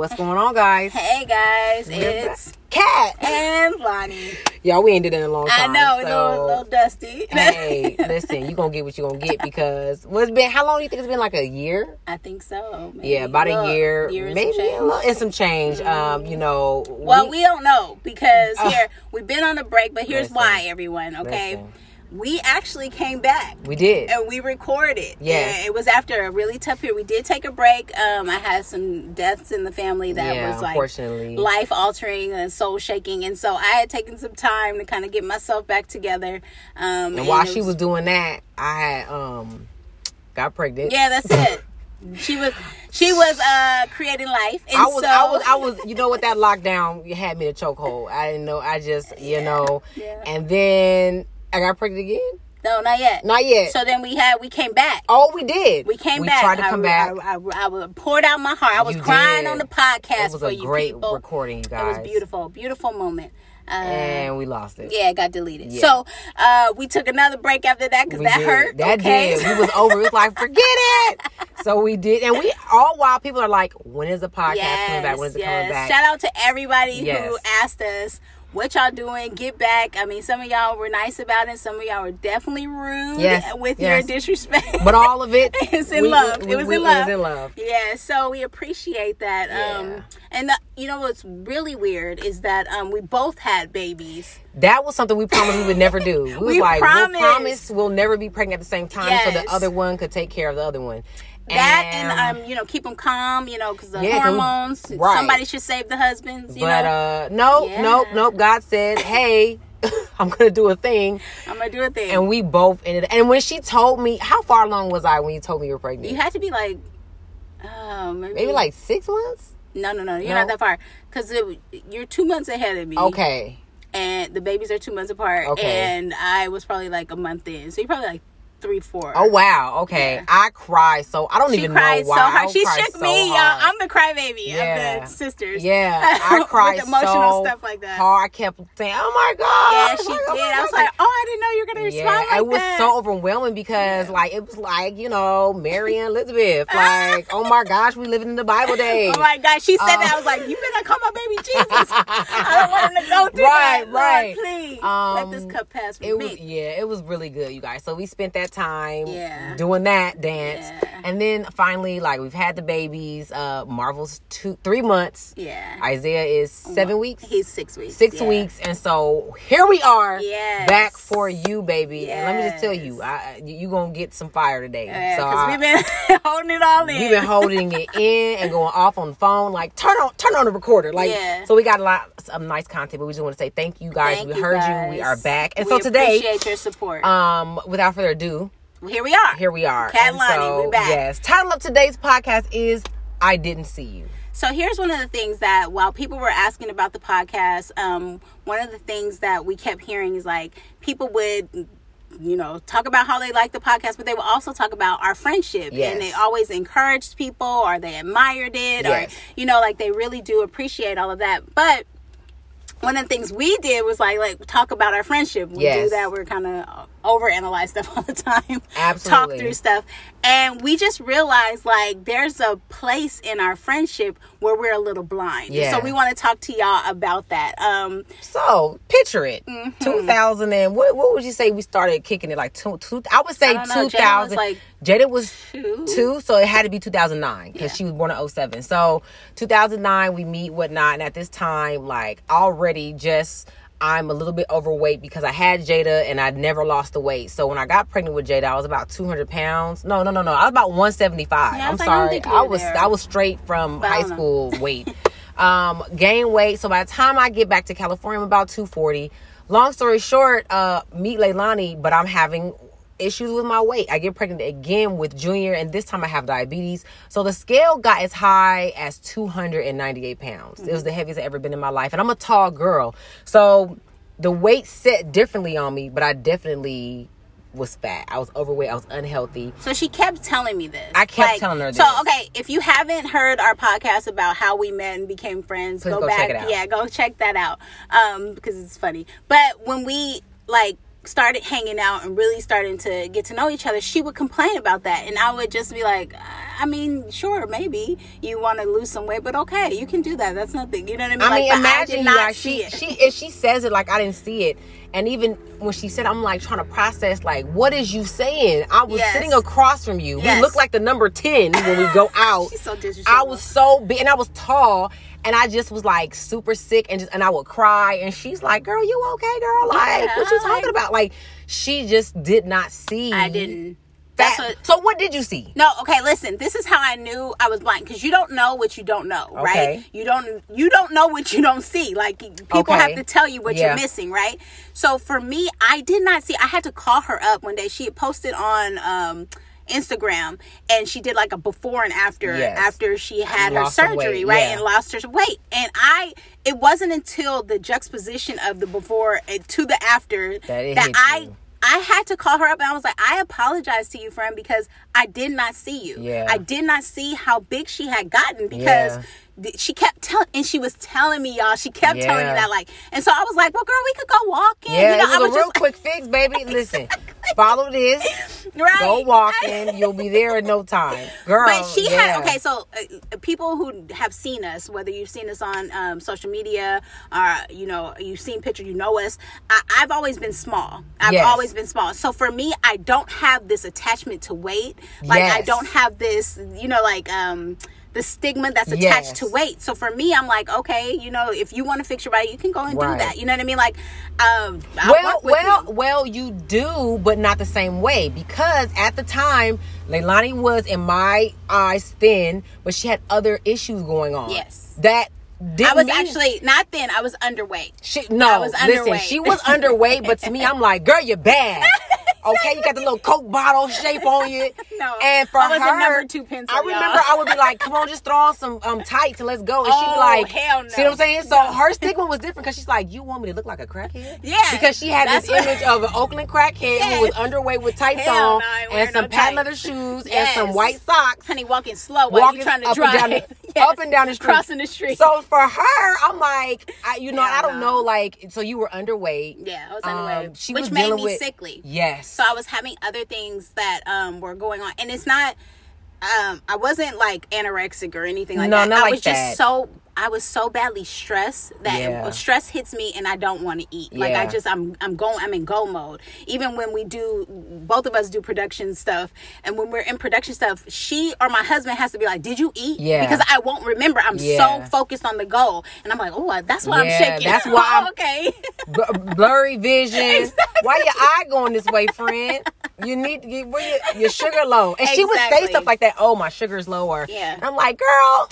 What's going on, guys? Hey guys, it's Cat. and Lonnie. Y'all, we ain't did it in a long time. I know, a so- little, little dusty. hey, listen, you're gonna get what you're gonna get because what's been? How long do you think it's been? Like a year? I think so. maybe. Yeah, about Well, a year, year some maybe change. a little, and some change. Um, you know. Well, we don't know because Oh. here we've been on a break, but here's Listen. why, everyone. Okay, Listen. We actually came back. we did. and we recorded. Yes. And it was after a really tough period. We did take a break. Um, I had some deaths in the family that yeah, was like life altering and soul shaking, and so I had taken some time to kind of get myself back together. Um, and while it she was doing that, I had um got pregnant. yeah, that's it. She was she was uh creating life, and I was, so I was, I was, you know what? That lockdown had me to chokehold. I didn't know. I just, you know, yeah. and then I got pregnant again. no, not yet. Not yet. So then we had we came back. oh, we did. We came we back. tried to I, come back. I, I, I poured out my heart. I was You crying did. on the podcast it was for a you great people. recording, you It was beautiful, beautiful moment. Uh, and we lost it. yeah, it got deleted. Yeah. So uh, we took another break after that because that did. hurt. That okay? did. We was over. It was like, forget it. So we did, and we all while people are like, when is the podcast coming back? When is it coming back? Shout out to everybody Yes. who asked us what y'all doing. Get back. I mean, some of y'all were nice about it. Some of y'all were definitely rude Yes, with yes. your disrespect. but all of it, It's in we- love. we- It was we- in love. It was in love. Yeah, so we appreciate that. Yeah. Um, and the, you know what's really weird is that um, we both had babies. That was something we promised we would never do. We, We like, promised. we'll promise we'll never be pregnant at the same time, so the other one could take care of the other one. That and, um, you know, keep them calm. You know, because the Yeah, hormones. right. Somebody should save the husbands. You but know, uh, nope, Yeah. nope, nope. God said, "Hey, I'm gonna do a thing," I'm gonna do a thing. and we both ended. And when she told me, how far along was I when you told me you were pregnant? you had to be like, oh, maybe, Maybe like six months. no, no, no. You're No? not that far because you're two months ahead of me. Okay. and the babies are two months apart. Okay. and I was probably like a month in, so you're probably like three, four. Oh wow. Okay. Yeah. I cry so I don't She even cried know why. so hard. She shook so me, y'all. hard. I'm the crybaby Yeah. of the sisters. Yeah, I cried with emotional so stuff like that. hard. I kept saying, "Oh my god!" Yeah, she Like, oh did. I was like, oh, I didn't know you were gonna yeah, respond like it was that. so overwhelming because like it was like you know Mary and Elizabeth. Like, oh my gosh, we living in the Bible days. Oh my God, she said Uh, that. I was like, you better call my baby Jesus. I don't want him to go through Right, that. Lord, right. please Um, let this cup pass for It me. was yeah, it was really good, you guys. So we spent that time Yeah. doing that dance, Yeah. and then finally, like we've had the babies. Uh, Marvel's two, three months. yeah. Isaiah is seven weeks. He's six weeks. six yeah. weeks and so here we are Yes. back for you baby and let me just tell Yes. you I, you gonna get some fire today Yeah, so I- we've been holding it all in. we've been holding it in and going off on the phone like turn on turn on the recorder like Yeah. so we got a lot of nice content but we just want to say thank you guys Thank we you heard guys. you we are back and We so today appreciate your support. um without further ado Here we are. here we are Cat And Lonnie, so, we back. yes title of today's podcast is i didn't see you So here's one of the things that while people were asking about the podcast, um, one of the things that we kept hearing is like people would you know talk about how they like the podcast but they would also talk about our friendship Yes. and they always encouraged people or they admired it Yes. or you know like they really do appreciate all of that but one of the things we did was like like talk about our friendship. We do that. We're kind of overanalyze stuff all the time. Absolutely. Talk through stuff. And we just realized like there's a place in our friendship where we're a little blind. Yeah. So we want to talk to y'all about that. Um So picture it, Mm-hmm. two thousand and what? What would you say we started kicking it like two? two I would say I don't know, two Jada was, like, Jada was two. two, so it had to be two thousand nine because Yeah. she was born in 07. So two thousand nine, we meet whatnot, and at this time, like already just. I'm a little bit overweight because I had Jada and I'd never lost the weight. So when I got pregnant with Jada, I was about 200 pounds. No, no, no, no. I was about 175. Yeah, I I'm like, sorry. you I was there. I was straight from But high school weight. um, gain weight. So by the time I get back to California, I'm about 240. Long story short, uh, meet Leilani, but I'm having issues with my weight. I get pregnant again with Junior, and this time I have diabetes. So the scale got as high as 298 pounds. It was the heaviest I've ever been in my life, and I'm a tall girl. So the weight set differently on me, but I definitely was fat. I was overweight. I was unhealthy. So she kept telling me this. I kept telling her So okay, if you haven't heard our podcast about how we met and became friends, Please go, go back. check it out. Yeah, go check that out. Um, because it's funny. But when we like started hanging out and really starting to get to know each other, she would complain about that. And I would just be like, I mean, sure, maybe you want to lose some weight, but okay, you can do that. That's nothing. You know what I mean? I mean, like, but imagine I you like she she if she says it like I didn't see it, and even when she said, I'm like trying to process like what is you saying? I was Yes. sitting across from you. Yes. We look like the number ten when we go out. She's so disrespectful. I was so big and I was tall. And I just was like super sick and just and I would cry and she's like, Girl, you okay, girl? Like, Yeah, what you like- talking about? Like she just did not see I didn't. That. That's what. so what did you see? No, okay, listen. This is how I knew I was blind because you don't know what you don't know, right? You don't you don't know what you don't see. Like people Okay. have to tell you what Yeah. you're missing, right? So for me, I did not see. I had to call her up one day. She had posted on um, Instagram and she did like a before and after Yes. after she had her surgery, right? yeah. And lost her weight. And I, it wasn't until the juxtaposition of the before and to the after That that I. you. I had to call her up and I was like, I apologize to you, friend, because I did not see you. Yeah. I did not see how big she had gotten because Yeah. She kept telling, and she was telling me, y'all, she kept telling me that, like, and so I was like, well, girl, we could go walking. Yeah, you know, it was I a real quick fix, baby. Listen, follow this. right? Go walking. You'll be there in no time, girl. But she yeah. had okay. So uh, people who have seen us, whether you've seen us on um, social media, or you know you've seen pictures, you know us. I, I've always been small. I've Yes. always been small. So for me, I don't have this attachment to weight. Like I don't have this, you know, like um the stigma that's attached Yes. to weight. So for me, I'm like, okay, you know, if you want to fix your body, you can go and Right. do that. You know what I mean? Like, um, well, well, you. well, you do, but not the same way because at the time, Leilani was in my eyes thin, but she had other issues going on. Yes. that didn't I was mean- actually not thin. I was underweight. She, no, I was listen, underweight. she was underweight, but to me, I'm like, girl, you're bad. Okay, you got the little Coke bottle shape on you. No, and for I was her, number two pencil, I remember y'all. I would be like, come on, just throw on some um tights and let's go. And she'd Oh, be like, hell no. see what I'm saying? So No. her stigma was different because she's like, you want me to look like a crackhead? Yeah, Because she had this what- image of an Oakland crackhead who was underweight with tights Hell on no, and some no patent leather shoes and some white socks. honey walking slow while Walking you're trying to up drive and down the, up and down the street, crossing the street So for her, I'm like, I, you know, I don't no. know, like, so you were underweight. yeah i was Um, she which was made me with- sickly Yes. so i was having other things that um were going on and it's not um i wasn't like anorexic or anything like No, that not i like was just that. so I was so badly stressed that Yeah. stress hits me and I don't want to eat. Like I just I'm I'm going I'm in go mode. Even when we do both of us do production stuff and when we're in production stuff, she or my husband has to be like, "Did you eat?" Yeah. Because I won't remember. I'm Yeah. so focused on the goal. And I'm like, "Oh, that's why Yeah, I'm shaking." that's why I'm- Oh, okay. B- blurry vision. Why your eye going this way, friend? You need to get where your, your sugar low. And she would say stuff like that. Oh, my sugar's lower. Yeah. And I'm like, girl,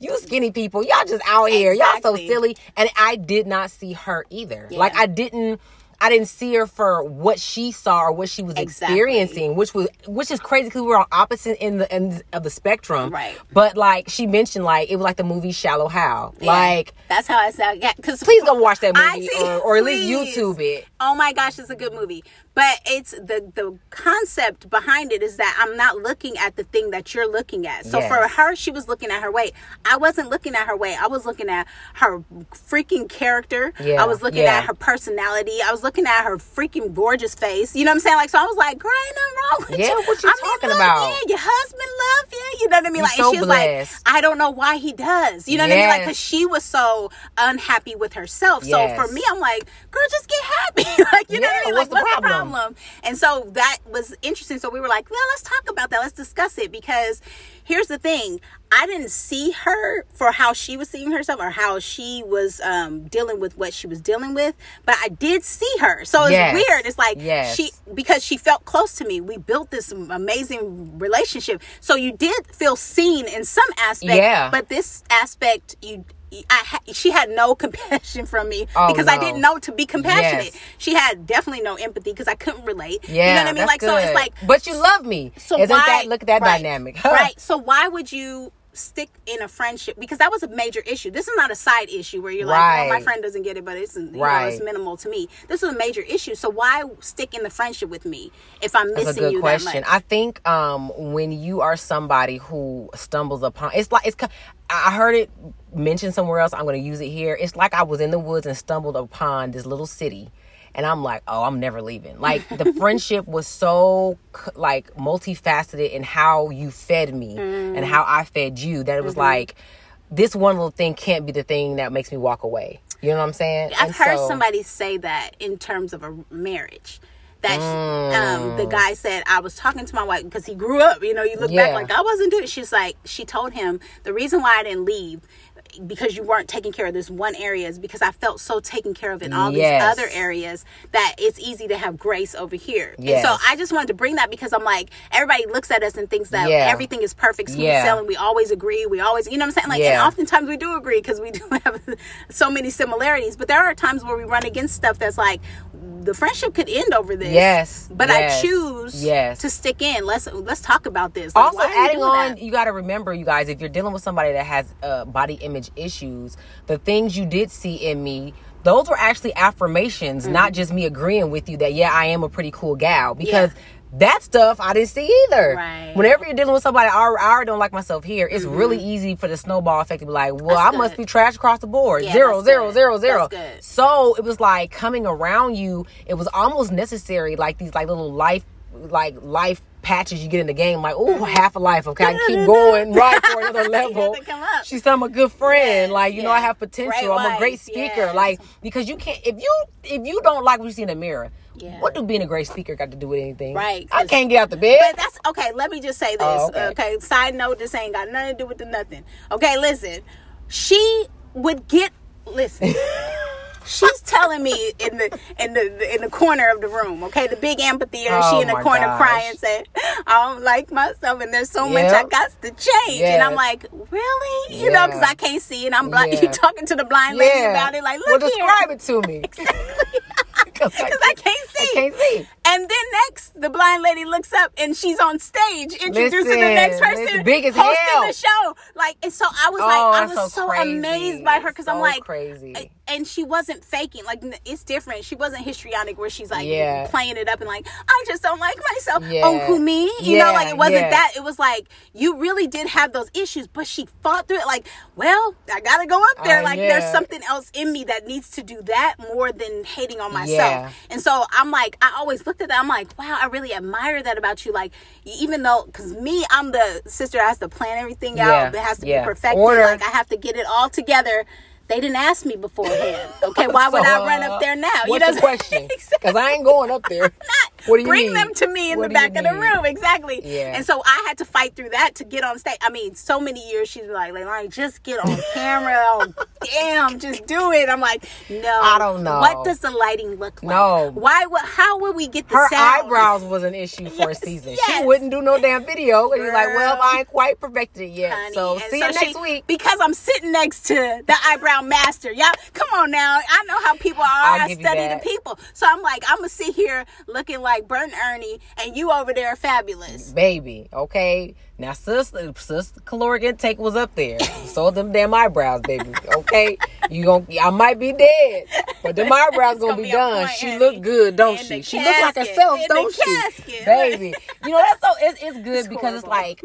you skinny people, y'all just out here. Y'all so silly. And I did not see her either. Yeah. Like I didn't. I didn't see her for what she saw or what she was Exactly. experiencing, which was which is crazy because we were on opposite end the end of the spectrum. Right. But like she mentioned, like it was like the movie Shallow Hal. Yeah. Like, that's how I sound. Yeah, because please go watch that I movie see- or, or at least. YouTube it. Oh my gosh, it's a good movie. But it's the the concept behind it is that I'm not looking at the thing that you're looking at. So Yes. for her, she was looking at her weight. I wasn't looking at her weight. I was looking at her freaking character. Yeah, I was looking yeah. at her personality. I was looking at her freaking gorgeous face. You know what I'm saying? Like so I was like, girl, ain't nothing wrong with Yeah, you. what you I mean, talking look, about? Yeah, your husband love you. You know what I mean? You Like so and she was blessed. like, I don't know why he does. You know what I mean? Like because she was so unhappy with herself. So for me, I'm like, girl, just get happy. like, you know what I mean? what's Like, the what's the problem? Problem? And so that was interesting. So we were like, well, let's talk about that. Let's discuss it because here's the thing. I didn't see her for how she was seeing herself or how she was um, dealing with what she was dealing with, but I did see her. So it's Yes. weird. It's like Yes. she because she felt close to me. We built this amazing relationship. So you did feel seen in some aspect, Yeah. but this aspect you I ha- she had no compassion from me Oh, because I didn't know to be compassionate. Yes. She had definitely no empathy because I couldn't relate. Yeah, you know what I mean? Like so, it's like but you love me. so Isn't why? that look at that right, dynamic? right? So why would you stick in a friendship? Because that was a major issue. This is not a side issue where you're like, well, my friend doesn't get it, but it's you know, Right. it's minimal to me. This is a major issue. So why stick in the friendship with me if I'm missing That's a good you question. that much? I think um, when you are somebody who stumbles upon, it's like it's. I heard it mentioned somewhere else. I'm going to use it here. It's like I was in the woods and stumbled upon this little city, and I'm like, oh, I'm never leaving. Like the friendship was so like multifaceted in how you fed me and mm. how I fed you that it was mm-hmm. like this one little thing can't be the thing that makes me walk away. You know what I'm saying? I've And heard so- somebody say that in terms of a marriage. That um, the guy said, I was talking to my wife because he grew up. You know, you look Yeah. back like I wasn't doing. She's like, she told him the reason why I didn't leave because you weren't taking care of this one area is because I felt so taken care of in all Yes. these other areas that it's easy to have grace over here. And so I just wanted to bring that because I'm like, everybody looks at us and thinks that Yeah. everything is perfect, smooth Yeah. sailing. We always agree. We always, you know what I'm saying? Like, and oftentimes we do agree because we do have so many similarities. But there are times where we run against stuff that's like, the friendship could end over this. Yes, But yes, I choose yes. to stick in. Let's let's talk about this. Like, also are you adding on that? you got to remember you guys if you're dealing with somebody that has uh, body image issues the things you did see in me those were actually affirmations Mm-hmm. not just me agreeing with you that yeah i am a pretty cool gal because that stuff I didn't see either. Right. Whenever you're dealing with somebody, I already, I already don't like myself here. It's really easy for the snowball effect to be like, well, Mm-hmm. That's I must be trash across the board. Yeah, Zero, zero, good. zero, zero. So it was like coming around you. It was almost necessary, like these like little life, like life patches you get in the game. Like, oh, half a life. Okay, I can keep going right for another level. up. She's I'm a good friend. Yes, like, you know, I have potential. Great I'm a great speaker. yes. Like, because you can't if you if you don't like what you see in the mirror. Yeah. What do being a great speaker got to do with anything? Right, I can't get out the bed. But that's okay. Let me just say oh, this. Oh, okay. okay. Side note: This ain't got nothing to do with the nothing. Okay. Listen. She would get. Listen. She's telling me in the in the in the corner of the room, okay, the big amphitheater. Oh she in the corner gosh. crying, saying, "I don't like myself, and there's so much I Yep. got to change." And I'm like, "Really? You know, because I can't see, and I'm blind. Yeah. You talking to the blind lady about it? Like, well, look here, describe it to me. because I can't see. I can't see. And then next, the blind lady looks up and she's on stage introducing the next person, listen, big as hosting hell. the show. Like, and so I was Oh, like, I was so so, amazed by her because I'm like, crazy. And she wasn't faking. Like, it's different. She wasn't histrionic where she's like Yeah. playing it up and like, I just don't like myself. Yeah. Oh, who me? You know, like it wasn't yeah. that. It was like you really did have those issues, but she fought through it. Like, well, I gotta go up there. Uh, like, yeah. there's something else in me that needs to do that more than hating on myself. Yeah. And so I'm like, I always looked at that. I'm like, wow, I really admire that about you. Like, even though, because me, I'm the sister that has to plan everything out. Yeah, It has to yeah. be perfected. Order. Like, I have to get it all together. They didn't ask me beforehand. Okay, why would So, I run uh, up there now? What's the question? Because I ain't going up there. What do you Bring need? them to me in What the back of the room, exactly. Yeah. And so I had to fight through that to get on stage. I mean, so many years she's like, like, just get on camera. oh, damn, just do it. I'm like, no, I don't know. What does the lighting look like? No. why? Would, how would we get the Her sound? eyebrows was an issue for a season. yes. She wouldn't do no damn video. And you're like, well, I ain't quite perfected it yet. honey. So And see so you next she- week. Because I'm sitting next to the eyebrow master. Y'all, come on now. I know how people are. I'll I study the people. So I'm like, I'm gonna sit here looking like Bert and Ernie, and you over there fabulous. Baby, okay? Now, sister, sister caloric intake was up there. So them damn eyebrows, baby. Okay? You gonna, I might be dead, but them eyebrows gonna, gonna be, be done. she look good, don't she? She look like herself, In don't she? casket. Baby. You know, that's so, it's, it's good It's because it's like,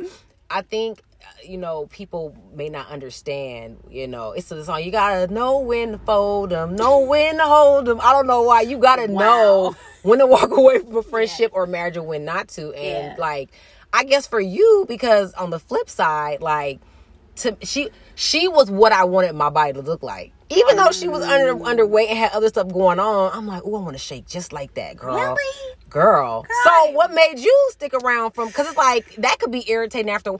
I think, you know, people may not understand, you know, it's a song, you gotta know when to fold them, know when to hold them. I don't know why. You gotta know when to walk away from a friendship or marriage or when not to. And Yeah. like, I guess for you, because on the flip side, like, to she she was what I wanted my body to look like. Even though she was under underweight and had other stuff going on, I'm like, oh, I want to shake just like that, girl. Really? Girl. Girl. So what made you stick around from? Because it's like that could be irritating after. Or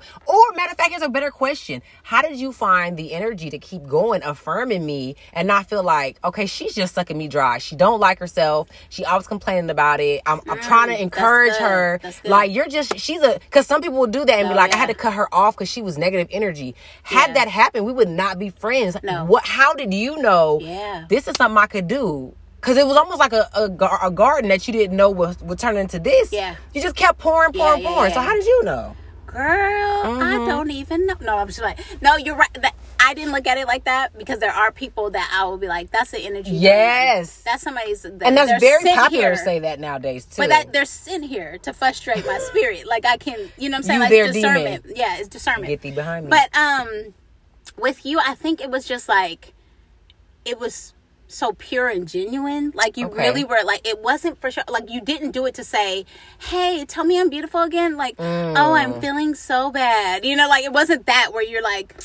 matter of fact, here's a better question: How did you find the energy to keep going, affirming me, and not feel like, okay, she's just sucking me dry. She don't like herself. She always complaining about it. I'm, I'm trying to encourage her. Like you're just she's a because some people will do that and be Oh, like, I had to cut her off because she was negative energy. Had Yeah. that happened, we would not be friends. No. What? How did you know? Yeah. This is something I could do. Cause it was almost like a, a, a garden that you didn't know would, would turn into this. Yeah. You just kept pouring, Yeah, pouring, yeah, pouring. So how did you know? Girl, I Mm-hmm. don't even know. No, I'm just like, no, you're right. That, I didn't look at it like that because there are people that I will be like, that's the energy. Yes. That's somebody's. That, And that's very popular here. to say that nowadays too. But that they're sent here to frustrate my spirit. Like I can, you know what I'm saying? You like it's demon. discernment. Yeah, it's discernment. Get thee behind me. But um with you, I think it was just like it was so pure and genuine. Like you Okay. really were like it wasn't for sure. Like you didn't do it to say, "Hey, tell me I'm beautiful again." Like, "Oh, I'm Mm. feeling so bad." You know, like it wasn't that where you're like.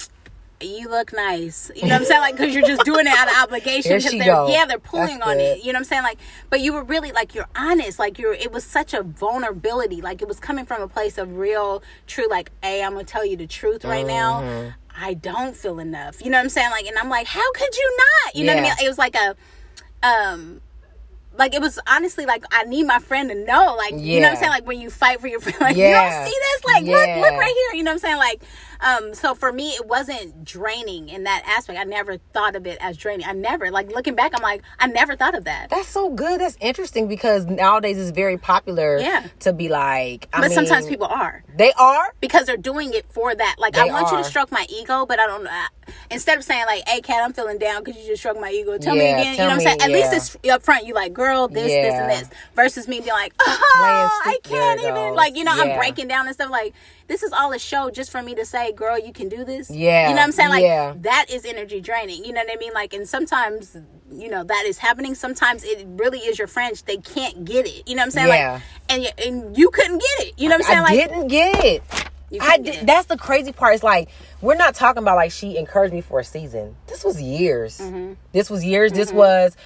You look nice. You know what I'm saying? Like, because you're just doing it out of obligation. Here she they're, go. yeah, they're pulling That's on good. it. You know what I'm saying? Like, but you were really like you're honest. Like you're. It was such a vulnerability. Like it was coming from a place of real, true. Like, hey, I'm gonna tell you the truth right now. I don't feel enough. You know what I'm saying? Like, and I'm like, how could you not? You know what I mean? It was like a, um, like it was honestly like I need my friend to know. Like, you know what I'm saying? Like when you fight for your friend, like Yeah. you don't see this. Like, look, Yeah. look right here. You know what I'm saying? Like, um, so for me, it wasn't draining in that aspect. I never thought of it as draining. I never like looking back. I'm like, I never thought of that. That's so good. That's interesting because nowadays it's very popular Yeah. to be like. I but sometimes people are. they are. because they're doing it for that. Like I They want you to stroke my ego, but I don't. I, instead of saying like, "Hey, cat, I'm feeling down because you just stroked my ego," tell me Yeah, again. You tell know what I'm saying? At yeah. least it's up front. You like, girl, this, this, and this, versus me being like, "Oh, I can't even." Like you know, I'm breaking down and stuff. Like this is all a show just for me to say, "Girl, you can do this." Yeah, you know what I'm saying? Like yeah. that is energy draining. You know what I mean? Like, and sometimes. You know that is happening. Sometimes it really is your friends. They can't get it. You know what I'm saying? Yeah. Like, and and you couldn't get it. You know what I'm saying? I like, didn't get it. I did. That's the crazy part. It's like we're not talking about like she encouraged me for a season. This was years. Mm-hmm. This was years. This was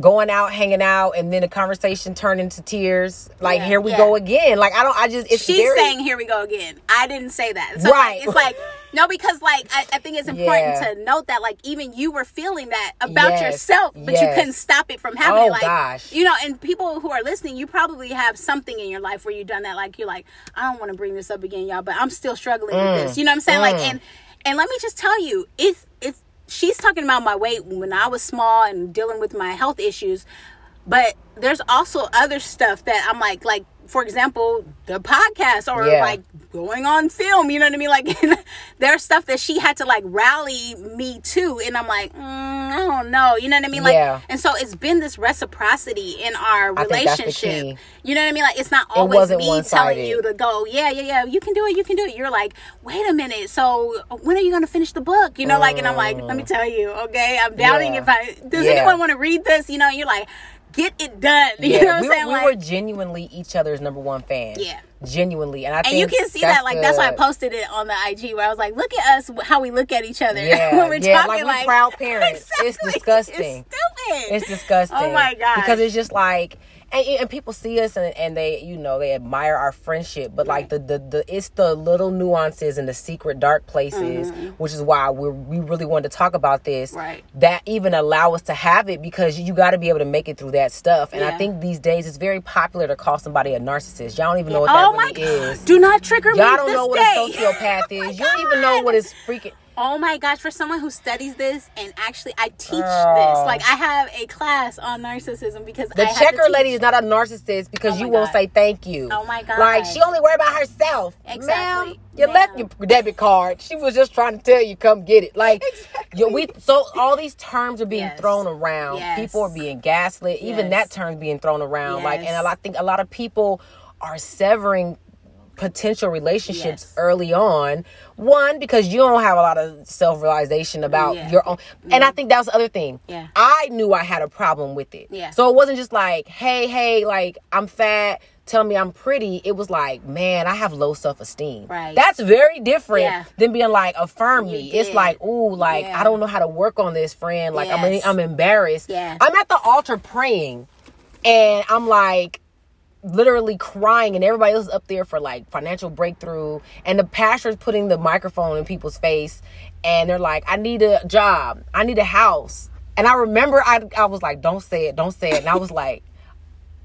going out, hanging out, and then the conversation turned into tears. Like Yeah, here we yeah. go again. Like I don't. I just. It's She's very, saying, "Here we go again." I didn't say that. So Right. Like, it's like no, because like I, I think it's important Yeah. to note that like even you were feeling that about Yes, yourself, but you couldn't stop it from happening. Oh, like gosh. you know, and people who are listening, you probably have something in your life where you've done that. Like you're like, I don't want to bring this up again, y'all, but I'm still struggling Mm. with this. You know what I'm saying? Like and and let me just tell you, it's it's she's talking about my weight when I was small and dealing with my health issues but there's also other stuff that I'm like, like for example, the podcast or Yeah. like going on film. You know what I mean? Like there's stuff that she had to like rally me to, and I'm like, mm, I don't know. You know what I mean? Like, Yeah. and so it's been this reciprocity in our I think that's the relationship. You know what I mean? Like it's not always wasn't me telling one-sided. you to go, yeah, yeah, yeah, you can do it, you can do it. You're like, wait a minute, so when are you going to finish the book? You know, like, and I'm like, let me tell you, okay, I'm doubting Yeah. if I does anyone want to read this? You know, you're like, get it done. You Yeah, know what we, I'm saying? we like, were genuinely each other's number one fan. Yeah. genuinely, and I and you can see that, like, that's why I posted it on the IG where I was like, look at us, how we look at each other Yeah, when we're yeah, talking. like we proud parents. It's disgusting. It's stupid. It's disgusting. Oh my god! Because it's just like, and, and people see us and, and they, you know, they admire our friendship, but like the, the the it's the little nuances and the secret dark places, which is why we we really wanted to talk about this. Mm-hmm. Right. That even allow us to have it because you got to be able to make it through that stuff. And I think these days it's very popular to call somebody a narcissist. Y'all don't even know what that oh my really god! Do not trigger me. Y'all don't this know what a sociopath is. you don't even know what is freaking. Oh my gosh, for someone who studies this and actually I teach Girl. this. Like I have a class on narcissism because The I checker lady is not a narcissist because Oh you my won't say thank you. Oh my God! Like she only worry about herself. Exactly. Ma'am, you Yeah. left your debit card. She was just trying to tell you come get it. Like you, we so all these terms are being Yes. thrown around. Yes. People are being gaslit. Even Yes. that term's being thrown around. Like and Yes. a lot, I think a lot of people are severing potential relationships Yes. early on one because you don't have a lot of self-realization about Yeah. your own and i mm. think that was the other thing Yeah. i knew i had a problem with it Yeah. so it wasn't just like hey hey like i'm fat tell me i'm pretty it was like man i have low self-esteem Right. that's very different Yeah. than being like affirm me it's like ooh like Yeah. i don't know how to work on this friend like Yes. i'm i'm embarrassed Yeah. i'm at the altar praying and i'm like literally crying and everybody else up there for like financial breakthrough. And the pastor's putting the microphone in people's face and they're like i need a job. I need a house. And i remember i, I was like don't say it. Don't say it. And i was like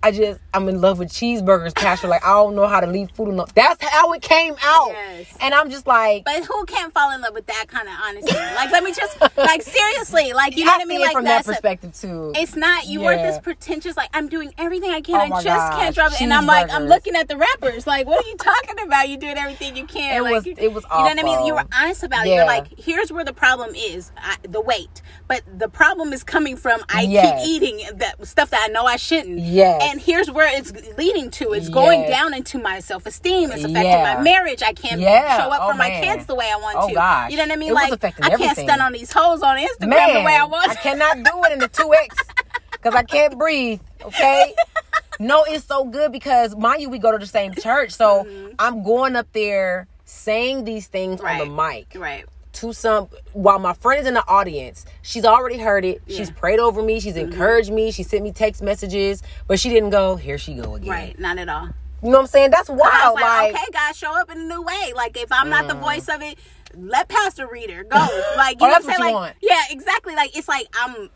I just I'm in love with cheeseburgers, Pastor. Like I don't know how to leave food alone. That's how it came out. Yes. And I'm just like But who can't fall in love with that kind of honesty? like, let me just, like, seriously, like, you know I what I mean? Like, from that a- perspective too. It's not you Yeah. this pretentious like I'm doing everything I can. Oh I just gosh, can't drop it. And I'm like I'm looking at the rappers like what are you talking about? You doing everything you can. It like, was- you- it was You know what I mean? You were honest about it. Yeah. You're like here's where the problem is I, the weight, but the problem is coming from I Yes. keep eating that stuff that I know I shouldn't. Yes. And here's where it's leading to. It's going down into my self esteem. It's affecting Yeah. my marriage. I can't Yeah. show up Oh, for my man. kids the way I want Oh, to. gosh. You know what I mean? It like I can't everything. stun on these hoes on Instagram Man, the way I want. I cannot do it in the two X. because I can't breathe. Okay. no, it's so good because mind you, we go to the same church, so mm-hmm. I'm going up there saying these things on the mic Right. To some while my friend is in the audience she's already heard it she's prayed over me she's mm-hmm. encouraged me she sent me text messages but she didn't go here she go again Right. Not at all. you know what i'm saying that's wild like, like, okay, God, show up in a new way. Like, if I'm not the mm. voice of it, let Pastor Reader go. Like, Oh, you know that's what I'm saying? Like, want. yeah, exactly. Like, it's like I'm.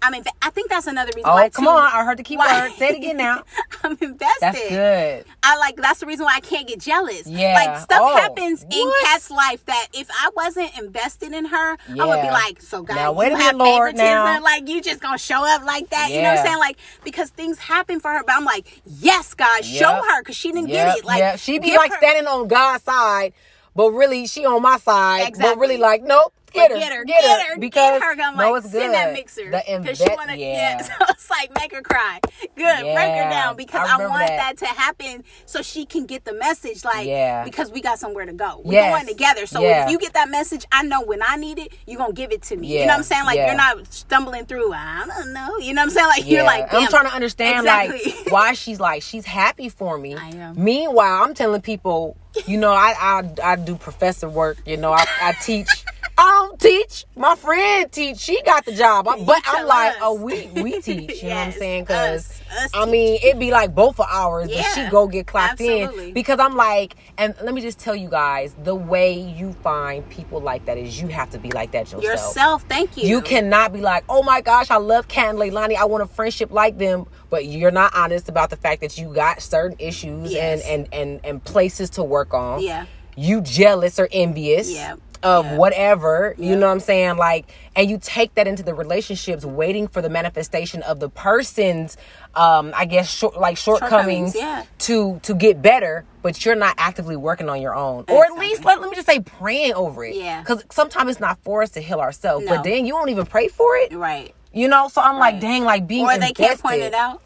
I mean, I think that's another reason oh why. come too, on i heard the key why- word say it again now I'm invested. that's good I like that's the reason why I can't get jealous. Yeah. Like stuff Oh, happens in what? Kat's life that if I wasn't invested in her, I would be like, so God, Now, wait you a have minute, Lord, favoritism, now. like you just gonna show up like that. You know what I'm saying? Like because things happen for her, but I'm like, yes, God, show her because she didn't Yep, get it. Like yep. she be like her- standing on god's side but really she on my side but really like nope get her Get her, get, get her, because get her. I'm no like, it's good send that mixer because she wanna, yeah. yeah. So it's like make her cry. Good, break her down because I I, want that. that. to happen so she can get the message. Like, Yeah. because we got somewhere to go. We're Yes. going together. So Yeah. if you get that message, I know when I need it, you're gonna give it to me. You know what I'm saying? Like yeah. you're not stumbling through. I don't know. You know what I'm saying? Like Yeah, you're like, I'm trying to understand Exactly. like why she's like she's happy for me. I am. Meanwhile, I'm telling people, you know, I I, I do professor work. You know, I, I teach. I don't teach. My friend teach. She got the job. I- but I'm like, oh, us. oh, we we teach. You know what I'm saying? Because us- us I mean, it'd be like both for hours, but she go get clocked absolutely. in because I'm like, and let me just tell you guys, the way you find people like that is you have to be like that yourself. yourself. Thank you. You cannot be like, oh my gosh, I love Kat and Leilani. I want a friendship like them, but you're not honest about the fact that you got certain issues Yes. and, and and and places to work on. Yeah. You jealous or envious Yeah. Of Yeah. whatever. You know what I'm saying? Like, and you take that into the relationships, waiting for the manifestation of the person's, um, I guess, short, like shortcomings, Shortcomings, yeah. to to get better. But you're not actively working on your own, or at least let, let me just say praying over it. Yeah. Because sometimes it's not for us to heal ourselves, No. but then you don't even pray for it. Right. You know, so I'm like, dang, like being Or they can't point it out.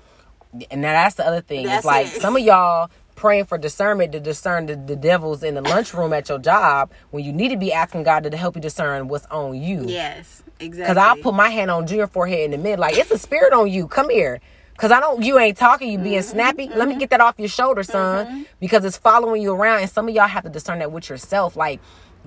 And now that's the other thing. That's it's like it. some of y'all praying for discernment to discern the, the devils in the lunchroom at your job when you need to be asking God to help you discern what's on you. Yes. Exactly. Because I'll put my hand on Junior forehead in the mid, like it's a spirit on you. Come here. Cause I don't, you ain't talking, you Mm-hmm. being snappy. Let me get that off your shoulder, son. Because it's following you around, and some of y'all have to discern that with yourself. Like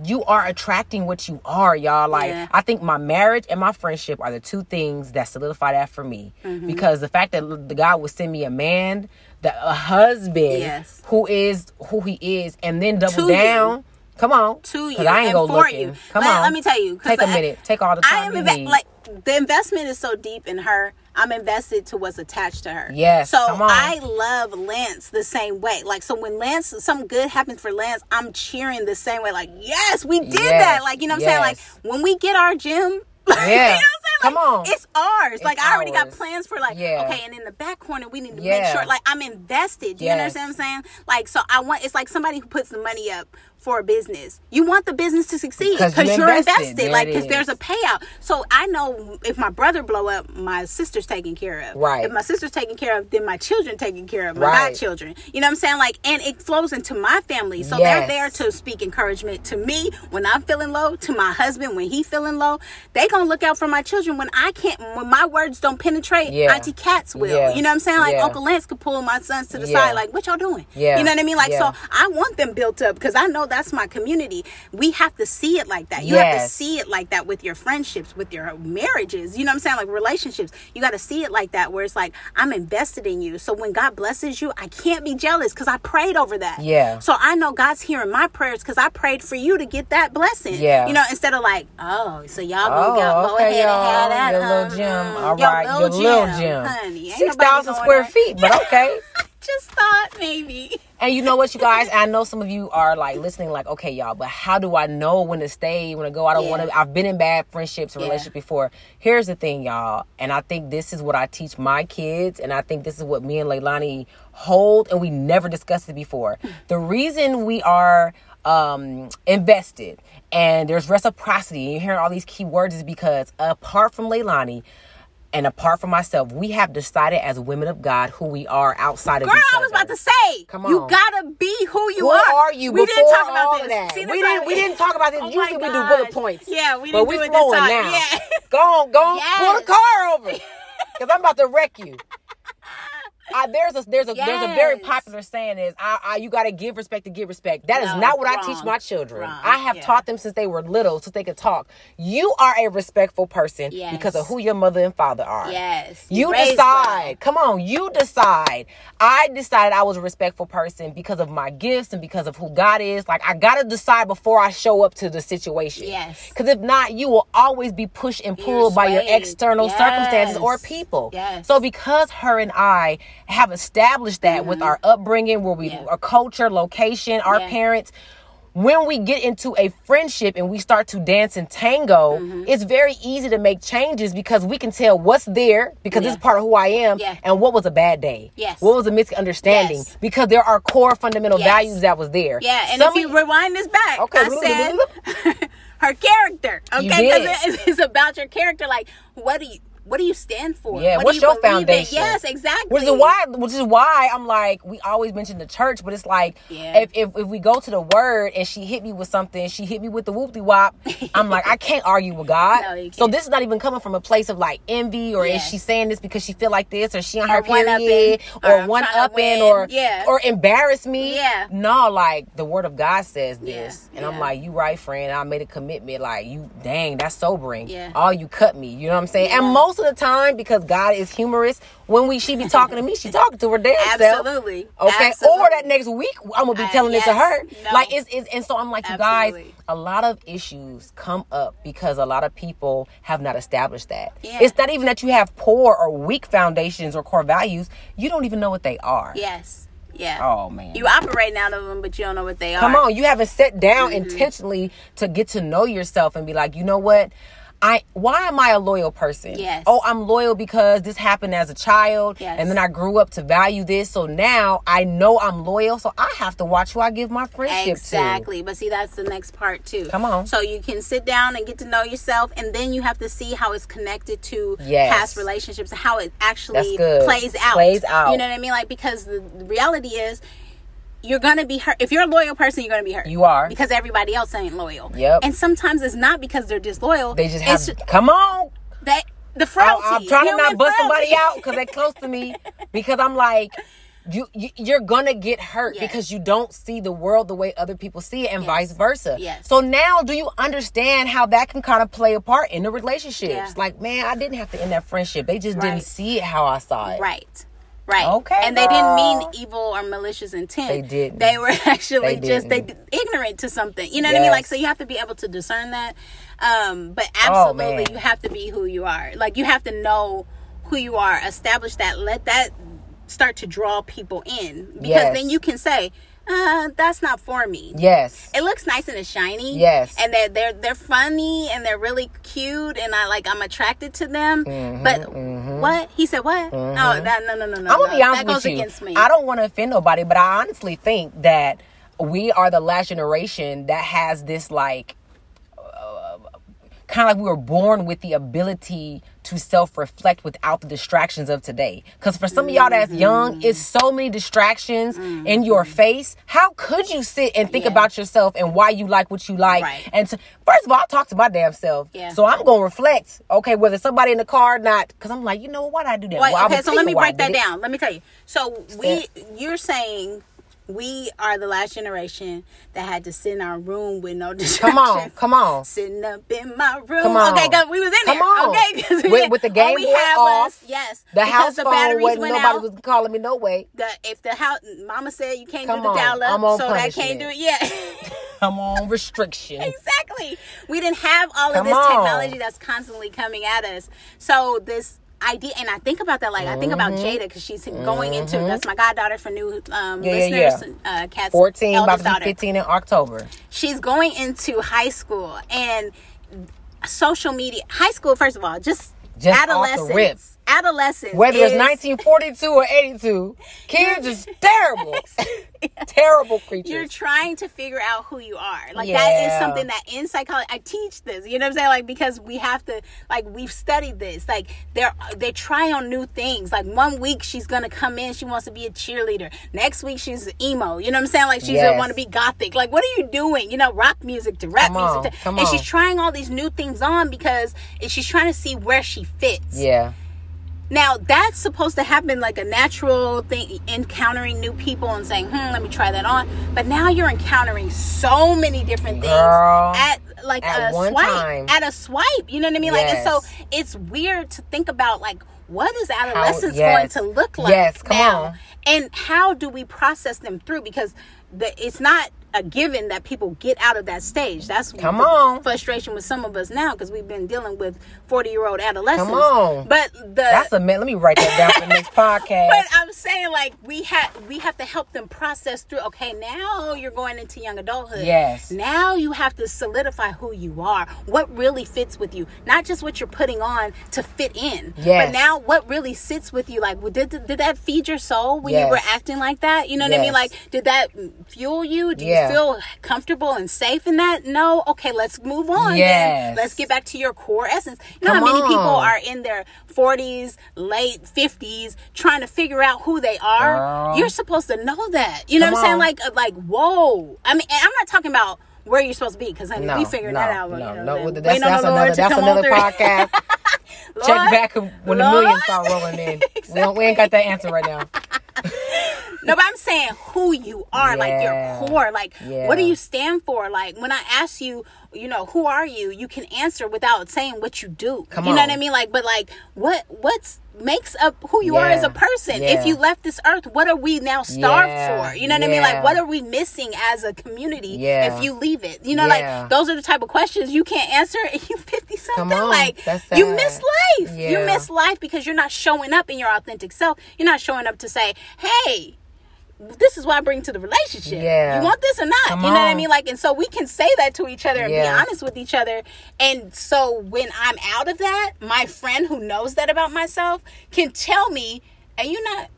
you are attracting what you are, y'all. Like Yeah. I think my marriage and my friendship are the two things that solidify that for me. Mm-hmm. Because the fact that the God would send me a man, that a husband, Yes. who is who he is, and then double To you. down. Come on, to you I ain't and go for looking. you. Come Let- on, let me tell you, Take a I- minute. Take all the I time am you inve- need. like the investment is so deep in her. I'm invested to what's attached to her. Yes, So. I love Lance the same way. Like so when Lance something good happens for Lance, I'm cheering the same way. Like, yes, we did Yes, that. Like, you know what I'm saying? Like when we get our gym you know what I'm Yeah. Come on. It's ours. like I already got plans for like Yeah. okay, and in the back corner we need to Yeah. make sure like I'm invested. Do You Yes. understand what I'm saying? Like so I want it's like somebody who puts the money up for a business. You want the business to succeed 'Cause because you're invested. invested. There like because there's a payout. So I know if my brother blow up, my sister's taken care of. Right. If my sister's taken care of, then my children taken care of. My Right. godchildren. You know what I'm saying? Like, and it flows into my family. So Yes. they're there to speak encouragement to me when I'm feeling low, to my husband when he feeling low. They gonna look out for my children when I can't, when my words don't penetrate. Yeah. Auntie Cats will. Yeah. You know what I'm saying? Like Yeah. Uncle Lance could pull my sons to the side. Like, what y'all doing? Yeah. You know what I mean? Like, so I want them built up because I know that's my community. We have to see it like that. You have to see it like that with your friendships, with your marriages. You know what I'm saying? Like relationships. You got to see it like that where it's like, I'm invested in you. So when God blesses you, I can't be jealous because I prayed over that. Yeah. So I know God's hearing my prayers because I prayed for you to get that blessing. Yeah. You know, instead of like, oh, so y'all Oh, go, go okay, ahead y'all. and have that. Your little gym. Mm, All your right, your little gym. Honey. Ain't Six nobody thousand going square there. feet, but okay. Just thought maybe. And you know what, you guys? I know some of you are like listening, like, okay, y'all, but how do I know when to stay, when to go? I don't Yeah. want to. I've been in bad friendships and Yeah. relationships before. Here's the thing, y'all, and I think this is what I teach my kids, and I think this is what me and Leilani hold, and we never discussed it before. The reason we are um invested and there's reciprocity and you're hearing all these key words is because apart from Leilani and apart from myself, we have decided as women of God who we are outside of Girl, I was about to say, Come on, you gotta be who you Who are. are you We didn't talk about this. that? See, we didn't. We didn't talk about this. Oh Usually we do bullet points. Yeah, we but didn't we do it this time. now. Yeah. Go on, go on, pull the car over. because I'm about to wreck you. I, there's a there's a there's a very popular saying is I, I you got to give respect to give respect. That is No, not what I teach my children. Wrong, I have yeah. taught them since they were little so they could talk. You are a respectful person Yes. because of who your mother and father are. Yes. You decide. Come on, you decide. I decided I was a respectful person because of my gifts and because of who God is. Like I gotta decide before I show up to the situation. Yes. Because if not, you will always be pushed and pulled by your external circumstances or people. Yes. So because her and I have established that with our upbringing, where we Mm-hmm. Yeah. our culture, location, our Yeah. parents. When we get into a friendship and we start to dance and tango, Mm-hmm. it's very easy to make changes because we can tell what's there because this is part of who I am Yeah. and what was a bad day. Yes. What was a misunderstanding Yes. because there are core fundamental Yes. values that was there. Yeah, and Some if you of- rewind this back, Okay, I said her character. Okay, because it's, it's about your character. Like, what do you what do you stand for? Yeah, what do what's you your believe in? foundation? Yes, exactly. Which is why, which is why I'm like, we always mention the church, but it's like, Yeah. if, if if we go to the word and she hit me with something, she hit me with the whoopty wop. I'm like, I can't argue with God. No, so this is not even coming from a place of like envy, or Yeah. is she saying this because she feel like this, or she on her Or period, or or I'm one upping, or Yeah. or embarrass me. Yeah. no, like the word of God says Yeah, this, and I'm like, you right, friend. I made a commitment. Like you, dang, that's sobering. Yeah. All you cut me. You know what I'm saying? And Yeah. Most of the time, because God is humorous, when we she be talking to me, she talking to her damn self. Absolutely. Okay. Absolutely. Or that next week, I'm gonna be Uh, telling it to her. No. Like it's, it's and so I'm like, you guys, a lot of issues come up because a lot of people have not established that. Yeah. It's not even that you have poor or weak foundations or core values. You don't even know what they are. Yes. Yeah. Oh man. You operating out of them, but you don't know what they Come are. Come on, you haven't sat down Mm-hmm. intentionally to get to know yourself and be like, you know what? I why am I a loyal person? Yes. Oh, I'm loyal because this happened as a child Yes. and then I grew up to value this. So now I know I'm loyal, so I have to watch who I give my friendship Exactly. But see, that's the next part too. Come on. So you can sit down and get to know yourself, and then you have to see how it's connected to Yes. past relationships and how it actually plays out. Plays out. You know what I mean? Like because the reality is. You're gonna be hurt if you're a loyal person. You're gonna be hurt. You are. because everybody else ain't loyal. Yep. And sometimes it's not because they're disloyal. They just have It's come on. they the I, frailty. I'm trying to not bust somebody out because they're close to me. Because I'm like, you, you you're gonna get hurt Yes. because you don't see the world the way other people see it, and Yes. vice versa. Yes. So now, do you understand how that can kind of play a part in the relationships? Yeah. Like, man, I didn't have to end that friendship. They just Right. didn't see it how I saw it. Right. Right. Okay, And they didn't mean evil or malicious intent. They didn't. They were actually They just they ignorant to something. You know what I mean? Like so you have to be able to discern that. Um, but Oh, absolutely man. you have to be who you are. Like you have to know who you are, establish that, let that start to draw people in. Because Yes. then you can say, uh, that's not for me. Yes. It looks nice and it's shiny. Yes. And they're they're they're funny and they're really cute and I like I'm attracted to them. Mm-hmm, but what? He said what? Oh that no no no no. I'm gonna no. be honest that goes with you. against me. I don't want to offend nobody, but I honestly think that we are the last generation that has this like kind of like we were born with the ability to self-reflect without the distractions of today because for some of y'all that's young Mm-hmm. it's so many distractions in your face how could you sit and think Yeah. about yourself and why you like what you like Right. and to, first of all i talk to my damn self Yeah. so i'm gonna reflect okay whether somebody in the car or not because i'm like you know what why did i do that Wait, Well, okay, so let me break that down. Let me tell you. So we, you're saying we are the last generation that had to sit in our room with no distractions. come on come on Sitting up in my room. Come on. Okay, we was in Come there. on. Okay, we- With- with the Game we had off, was yes. the house the phone batteries wasn't went nobody out. was calling me no way the if the house mama said you can't Come do the dial up, so that can't do it yet. i'm on restriction exactly. We didn't have all of this on. technology that's constantly coming at us. So this idea, and I think about that, like I think about Jada because she's going into that's my goddaughter for new um, Mm-hmm. Yeah, yeah, listeners. Uh, Cat's 14 about to be 15 in october She's going into high school and social media. High school, first of all, just. Just adolescence. Adolescence. whether it's 1942 or 82 kids is terrible terrible creatures you're trying to figure out who you are. Like that is something that in psychology I teach this. You know what I'm saying? Like because we have to like we've studied this. Like they're they try on new things. Like one week she's gonna come in, she wants to be a cheerleader. Next week she's emo. You know what I'm saying? Like she's Yes. gonna want to be gothic. Like what are you doing? You know, rock music to rap Come on, music to, come and on. she's trying all these new things on because she's trying to see where she fits. yeah Now that's supposed to happen like a natural thing, encountering new people and saying, "Hmm, let me try that on." But now you're encountering so many different things Girl, at like at a swipe, time. at a swipe. You know what I mean? Like, and so it's weird to think about like what is adolescence yes. going to look like Yes, come now, on. and how do we process them through? Because the, it's not a given that people get out of that stage. That's Come on. frustration with some of us now because we've been dealing with forty year old adolescents. Come on. but the That's a man. Let me write that down for the next podcast. but I'm saying like we have we have to help them process through. Okay, now you're going into young adulthood. Yes. Now you have to solidify who you are, what really fits with you, not just what you're putting on to fit in. Yes. But now what really sits with you? Like, did did that feed your soul when you were acting like that? You know what I mean? Like, did that fuel you? Do Yeah. you feel comfortable and safe in that? No. Okay, let's move on. then. Yes. Let's get back to your core essence. You know Come how many people are in their 40s, late 50s, trying to figure out who they are. Girl. You're supposed to know that. You know what I'm saying? on. Like, uh, like, whoa. I mean, I'm not talking about where you're supposed to be because honey, no, we figured no, that out. No, you know, no, that's, that's the Lord another that's another podcast. Lord, Check back when the millions start rolling in. We, don't, we ain't got that answer right now. No, but I'm saying who you are, like Yeah. your core, like Yeah. what do you stand for? Like when I ask you, you know, who are you? You can answer without saying what you do. Come you know what I mean? Like, but like, what what's makes up who you are as a person? Yeah. If you left this earth, what are we now starved Yeah. for? You know what I mean? Like, what are we missing as a community Yeah. if you leave it? You know, Yeah. like those are the type of questions you can't answer. And you fifty something, like you miss life. You miss life because you're not showing up in your authentic self. You're not showing up to say, hey this is what I bring to the relationship. Yeah. You want this or not? Come you know what I mean? Like, and so we can say that to each other and be honest with each other. And so when I'm out of that, my friend who knows that about myself can tell me, hey, you're not,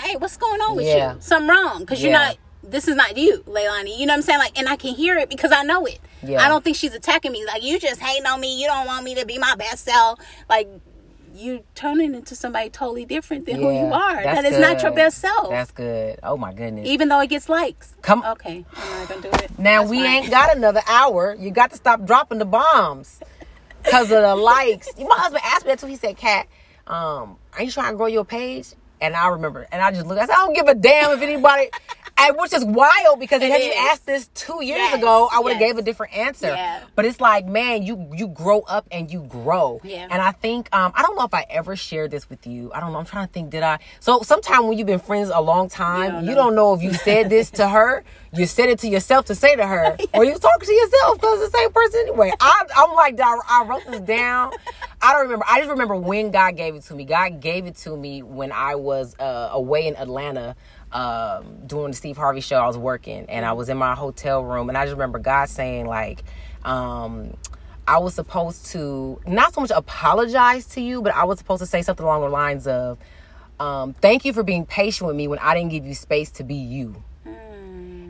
hey, what's going on with Yeah. you? Something wrong. Because you're Yeah. not, this is not you, Leilani. You know what I'm saying? Like, and I can hear it because I know it. Yeah. I don't think she's attacking me. Like, you just hating on me. You don't want me to be my best self. Like, you turning into somebody totally different than who you are. that's That is not your best self That's good. Oh my goodness. even though it gets likes. Come- Okay, I'm not gonna do it. Now That's we fine. ain't got another hour. You got to stop dropping the bombs because of the likes. My husband asked me that too. He said, "Kat, um, are you trying to grow your page?" And I remember, and I just looked. I said, "I don't give a damn if anybody." And which is wild because if It you is. asked this two years Yes, ago, I would have yes. gave a different answer. Yeah. But it's like, man, you you grow up and you grow. Yeah. And I think um, I don't know if I ever shared this with you. I don't know. I'm trying to think. Did I? So sometime when you've been friends a long time, don't you don't know if you said this to her, you said it to yourself to say to her, or you talk to yourself because it's the same person anyway. I, I'm like, I, I wrote this down. I don't remember. I just remember when God gave it to me. God gave it to me when I was uh, away in Atlanta um, doing the Steve Harvey show. I was working and I was in my hotel room, and I just remember God saying like. Um, I was supposed to not so much apologize to you, but I was supposed to say something along the lines of, um, "Thank you for being patient with me when I didn't give you space to be you."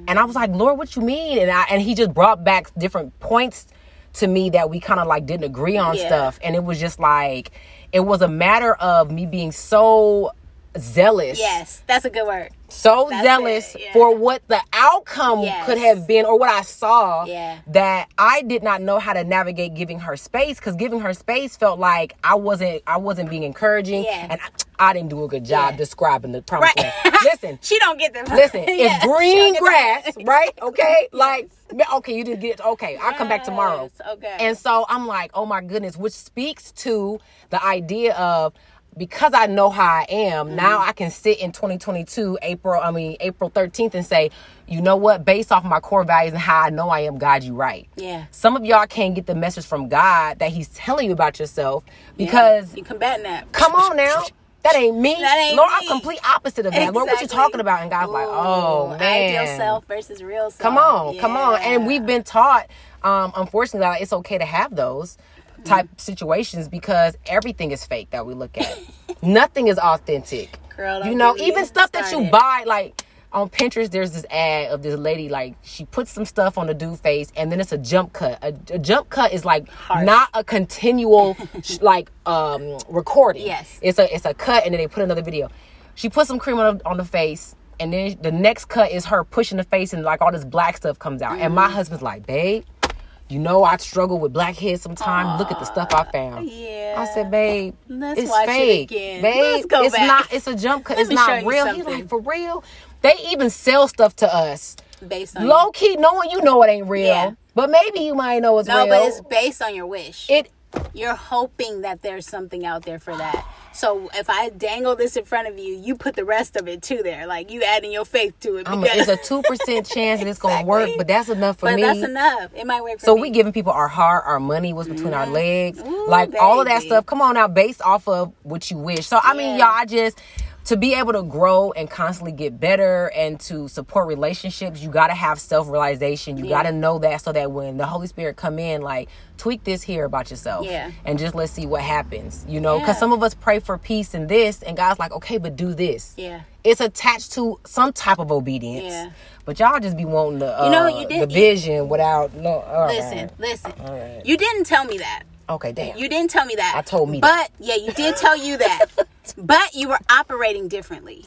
And I was like, "Lord, what you mean?" And I and he just brought back different points to me that we kind of like didn't agree on Yeah. stuff, and it was just like it was a matter of me being so zealous Yes, that's a good word. so That's zealous it, yeah. for what the outcome Yes. could have been or what I saw Yeah. that I did not know how to navigate giving her space because giving her space felt like I wasn't I wasn't being encouraging Yeah. and I, I didn't do a good job describing the promised Right. Listen, She don't get them. listen, it's green grass, right? Okay, like okay, you didn't get it. Okay, I'll come back tomorrow. Okay. And so I'm like, oh my goodness, which speaks to the idea of because I know how I am, Mm-hmm. now I can sit in 2022, April, I mean, April 13th and say, you know what, based off my core values and how I know I am, God, you right. Yeah. Some of y'all can't get the message from God that He's telling you about yourself because you combating that. come on now. That ain't me. That ain't Lord, me. I'm complete opposite of that. Lord, what you Exactly. talking about? And God's like, oh man. Ideal self versus real self. Come on, come on. And we've been taught, um, unfortunately, that it's okay to have those type situations because everything is fake that we look at. Nothing is authentic. Girl, you know, even stuff that you buy, like on Pinterest, there's this ad of this lady, like she puts some stuff on the dude face, and then it's a jump cut. A, a jump cut is like Harsh. not a continual, like um recording. Yes. it's a it's a cut, and then they put another video. She puts some cream on, on the face, and then the next cut is her pushing the face, and like all this black stuff comes out. And my husband's like, babe, you know I struggle with blackheads sometimes. Look at the stuff I found. Yeah. I said, babe, Let's it's it fake. again. Babe, it's back. not it's a jump cut. It's not real. He's like, for real? They even sell stuff to us. based on Low key, knowing you know it ain't real. Yeah. But maybe you might know it's no, real. but it's based on your wish. it You're hoping that there's something out there for that. So if I dangle this in front of you, you put the rest of it too there. Like you adding your faith to it. I'm a, it's a two percent chance that it's gonna work, but that's enough for but me. that's enough. It might work for So me. we giving people our heart, our money, what's between our mm-hmm. legs, Ooh, like all of that stuff. Come on now, based off of what you wish. So I mean, y'all, I just to be able to grow and constantly get better and to support relationships, you got to have self realization. You Yeah. got to know that so that when the Holy Spirit come in, like tweak this here about yourself, Yeah. and just let's see what happens. You know, because Yeah. some of us pray for peace and this, and God's like, okay, but do this. Yeah. It's attached to some type of obedience. Yeah. But y'all just be wanting the uh, You know, you did, the vision without no. Listen, right. listen. right. You didn't tell me that. Okay, damn. You didn't tell me that. I told me But yeah, you did tell you that. but you were operating differently.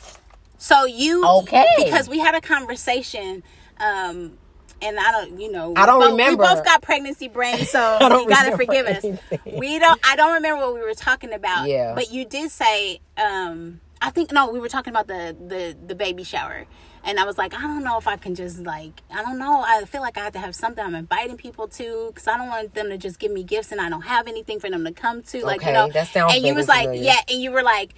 So you Okay. because we had a conversation um and I don't, you know, I don't both, remember. We both got pregnancy brain, so you gotta forgive us. We don't. I don't remember what we were talking about. Yeah. But you did say, um, I think no, we were talking about the the the baby shower, and I was like, I don't know if I can just like, I don't know. I feel like I have to have something I'm inviting people to because I don't want them to just give me gifts and I don't have anything for them to come to. Like Okay, you know, that sounds and you was like, familiar. yeah, and you were like,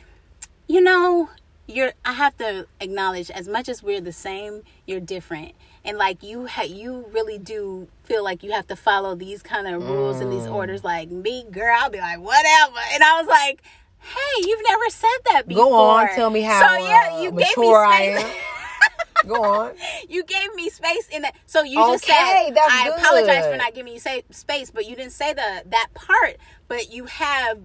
you know, you're. I have to acknowledge as much as we're the same, you're different. And like you, ha- you really do feel like you have to follow these kind of rules and these Mm. orders. Like me, girl, I'll be like whatever, and I was like, "Hey, you've never said that before." Go on, tell me how So yeah, uh, you gave me space. Go on. you gave me space in that. So you just said, "I apologize for not giving you sa- space," but you didn't say the that part. But you have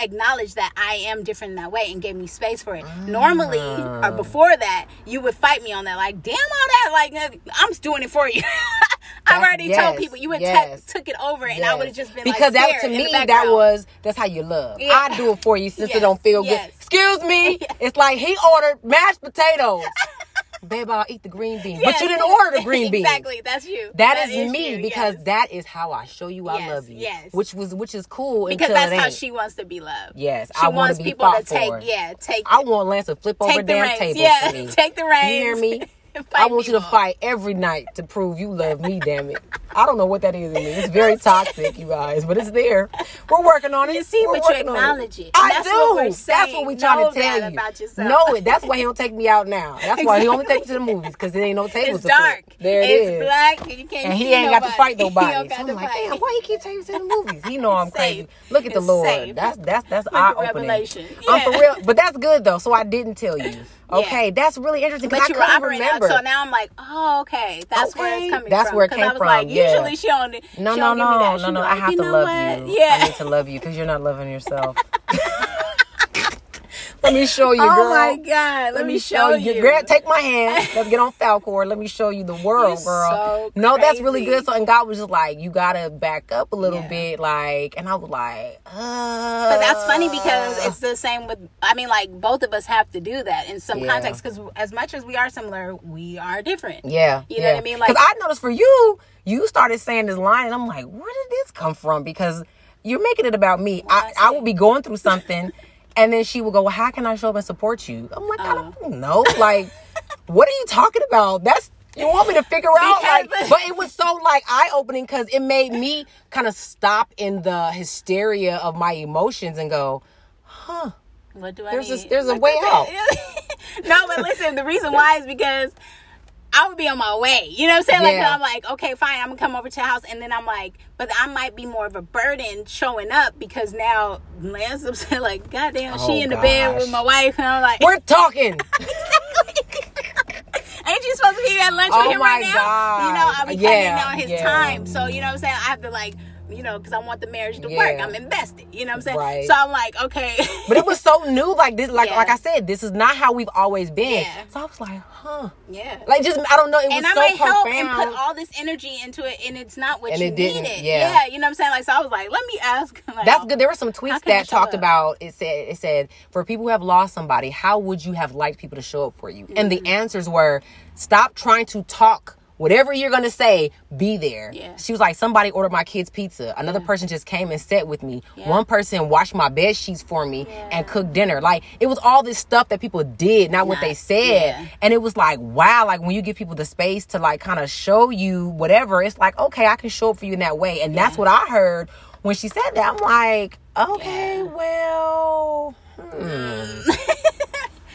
acknowledged that I am different in that way and gave me space for it. Normally, Ah. or before that, you would fight me on that. Like, damn all that. Like, I'm just doing it for you. I've That's- already told people. You would yes. took it over, and I would have just been because like, that to me that was that's how you love. Yeah. I do it for you since Yes, it don't feel yes. good. Excuse me. It's like he ordered mashed potatoes. Babe, I'll eat the green beans. But you didn't order the green beans. Exactly, that's you. that is, me you, because yes. that is how I show you I Yes, love you. yes. Which was which is cool because that's how she wants to be loved. Yes, she I wants people to take, for. yeah, take, I want Lance to flip over the damn reins. tables Yeah, for me. take the reins. You hear me? I want you to people. fight every night to prove you love me, damn it. I don't know what that is in me. It's very toxic, you guys, but it's there. We're working on it. You see, We're but you acknowledge it. And I that's do. what that's what we trying Know to tell you. about yourself. Know it. That's why he don't take me out now. That's why he only takes me to the movies because there ain't no tables It's dark. There it it's is. black. And you can't And he ain't got to fight nobody. So I'm like, fight. damn, why he keep taking me to the movies? He know I'm It's crazy. Look at the It's Lord. safe. That's that's that's eye opening. Revelation. I'm for real, but that's good though. So I didn't tell you. Okay, that's really interesting. But I you were operating out, so now I'm like, oh, okay, that's where it's coming from. That's from. where it came I was from, like, yeah. usually she don't. No, she no, don't give me no, no, no. be I have to love what? you. Yeah. I need to love you because you're not loving yourself. Let me show you, girl. oh my god, let, me show you. Girl, take my hand. Let's get on Falkor. Let me show you the world, You're girl. so no, that's really good. So, and God was just like, you gotta back up a little Yeah. bit, like, and I was like, uh, But that's funny because it's the same with. I mean, like both of us have to do that in some Yeah. context. Because as much as we are similar, we are different. Yeah, You know what I mean? Like- because I noticed for you, you started saying this line, and I'm like, where did this come from? Because you're making it about me. I, I I will be going through something, and then she will go, well, how can I show up and support you? I'm like, I Oh. don't know. Like, what are you talking about? That's you want me to figure out like, but it was so like eye opening because it made me kind of stop in the hysteria of my emotions and go, Huh. What do I There's a- need? there's a way out. no, but listen, the reason why is because I would be on my way. You know what I'm saying? Like Yeah. I'm like, okay, fine, I'm gonna come over to the house, and then I'm like, but I might be more of a burden showing up because now Lance upset, like, goddamn, Oh, she in the bed with my wife, and I'm like, we're talking. ain't you supposed to be at lunch Oh with him right now? You know, I'll be Yeah, coming on his yeah. time, so you know what I'm saying. I have to like. You know, because I want the marriage to work. I'm invested. You know what I'm saying? Right. So I'm like, okay. But it was so new, like this, like Yeah. like I said, this is not how we've always been. Yeah. So I was like, huh, yeah. like just I don't know. It was and I so might help profound. and put all this energy into it, and it's not what And you it needed. yeah. you know what I'm saying. Like, so I was like, let me ask. Like, That's good. There were some tweets that talked up? about it said it said for people who have lost somebody, how would you have liked people to show up for you? And Mm-hmm. the answers were stop trying to talk whatever you're gonna say, be there. Yeah. She was like, somebody ordered my kids pizza. Another person just came and sat with me. Yeah. One person washed my bed sheets for me Yeah. and cooked dinner. Like it was all this stuff that people did, not what they said. yeah. And it was like, wow, like when you give people the space to like kind of show you whatever, it's like, okay, I can show up for you in that way. And that's what I heard when she said that. I'm like, okay, Yeah. well, hmm.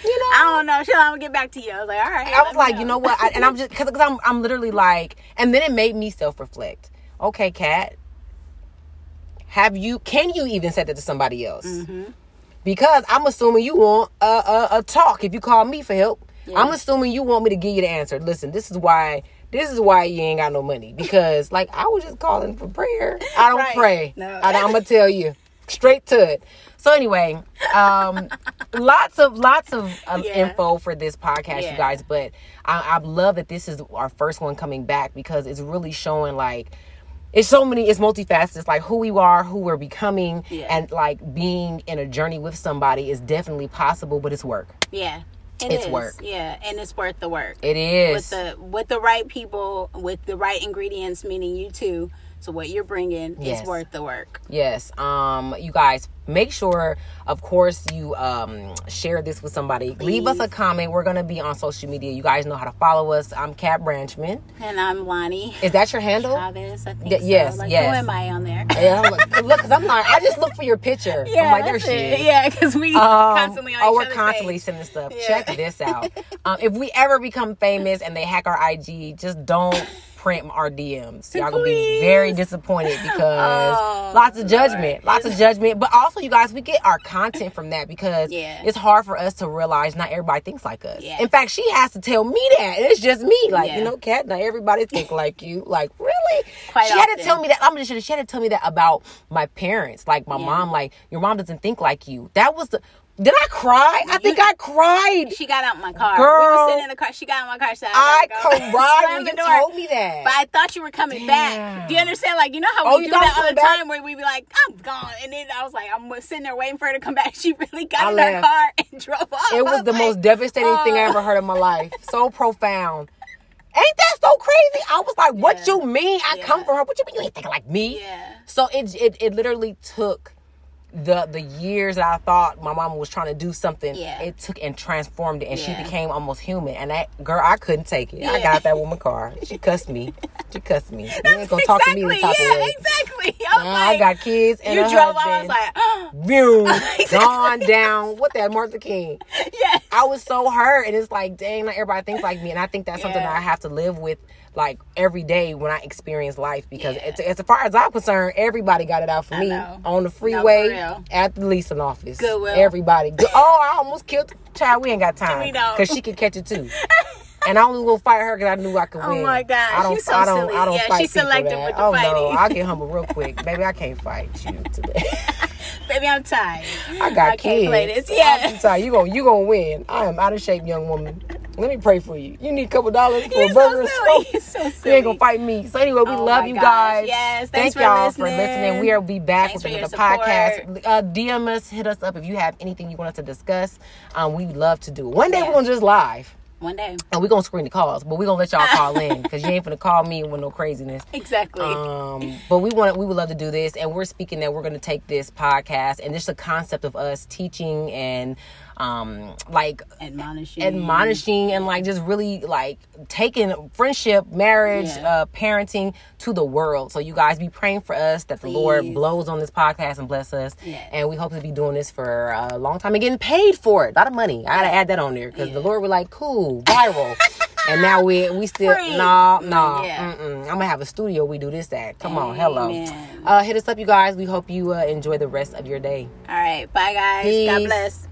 you know, I don't know. She'll I'm gonna get back to you. I was like, all right. I was like, you know what? I, and I'm just because I'm I'm literally like, and then it made me self reflect. Okay, Kat, have you? Can you even say that to somebody else? Mm-hmm. Because I'm assuming you want a, a, a talk. If you call me for help, Yeah. I'm assuming you want me to give you the answer. Listen, this is why. This is why you ain't got no money because, like, I was just calling for prayer. I don't Right. pray. No. I, I'm gonna tell you straight to it. So anyway, um, lots of lots of um, Yeah. info for this podcast, Yeah. you guys. But I, I love that this is our first one coming back because it's really showing like it's so many. It's multifaceted. It's like who we are, who we're becoming, Yeah. and like being in a journey with somebody is definitely possible, but it's work. yeah, it It's is. work. Yeah, and it's worth the work. It is. with the with the right people, with the right ingredients, meaning you too. So what you're bringing Yes. is worth the work. Yes. Um, you guys make sure, of course, you um share this with somebody. Leave us a comment. We're gonna be on social media. You guys know how to follow us. I'm Kat Branchman. And I'm Lonnie Is that your handle? Chavez. I think so. yes, Like, yes. Who am I on there? Yeah, I'm like, look, cause I'm like, I just look for your picture. Yeah, I'm like, there she is. Yeah, because we Um, constantly on oh, we're constantly page. sending stuff. Yeah. Check this out. Um, if we ever become famous and they hack our IG, just don't print our DMs. Y'all gonna be very disappointed because Oh, lots of judgment, Lord. lots of judgment. But also, you guys, we get our content from that because Yeah. it's hard for us to realize not everybody thinks like us. Yes. In fact, she has to tell me that, and it's just me. Like Yeah. you know, Kat, not everybody think like you. Like really, Quite she had to tell me that. I'm just she had to tell me that about my parents. Like my Yeah. mom, like your mom doesn't think like you. That was the. Did I cry? I think I cried. She got out my car. Girl, we were sitting in the car. She got out my car. So I I, cried when you door. told me that. But I thought you were coming back. Do you understand? Like you know how Oh, we you do that all the back? time, where we be like, "I'm gone," and then I was like, I'm sitting there waiting for her to come back. She really got I in her car and drove off. it was the like, most devastating thing I oh. ever heard in my life. So profound. Ain't that so crazy? I was like, "What Yeah. you mean? I Yeah. come for her? What you mean? You ain't thinking like me?" Yeah. So it it it literally took the the years that I thought my mama was trying to do something. Yeah. It took and transformed it, and she became almost human. And that girl, I couldn't take it. I got that woman car. She cussed me. She cussed me. You ain't gonna talk to me the exactly. type yeah, of way. exactly. I, Uh, like, I got kids and you a drove off. I was like, oh, Boom, gone down. What that Martha King? yes. I was so hurt, and it's like, dang, not everybody thinks like me, and I think that's something that I have to live with, like every day when I experience life. Because Yeah. it's, as far as I'm concerned, everybody got it out for I me know. on the freeway, at the leasing office. Goodwill. Everybody. Good- Oh, I almost killed the child. We ain't got time because she can catch it too. And I only will fight her because I knew I could oh win. Oh my gosh, I don't. so I don't. silly. I don't Yeah, fight she's people selective that- with the oh no, fighting. I'll get humble real quick, baby. I can't fight you today. Baby, I'm tired. I got I can't play kids. this. Yeah. I'm sorry. You gonna you gonna win. I am out of shape, young woman. Let me pray for you. You need a couple dollars for You're a burger or silly. something? You're You ain't gonna fight me. So anyway, we Oh love you gosh. guys. Yes, thanks Thank y'all for listening. listening. We'll be back Thanks with another podcast. Uh, DM us, hit us up if you have anything you want us to discuss. Um, we love to do it. One day Yeah. we're gonna just live. One day. And we're gonna screen the calls, but we're gonna let y'all call in because you ain't gonna call me with no craziness. Exactly. Um, but we want we would love to do this, and we're speaking that we're going to take this podcast and just the concept of us teaching and um, like admonishing. admonishing and like just really like taking friendship, marriage, Yeah. uh, parenting to the world. So you guys be praying for us that the Lord blows on this podcast and bless us. Yeah. And we hope to be doing this for a long time and getting paid for it. A lot of money. I gotta add that on there because the Lord was like, cool, viral. and now we we still no no. Yeah. I'm gonna have a studio. We do this at. Come on, hello. Uh, hit us up, you guys. We hope you uh, enjoy the rest of your day. All right. Bye, guys. Peace. God bless.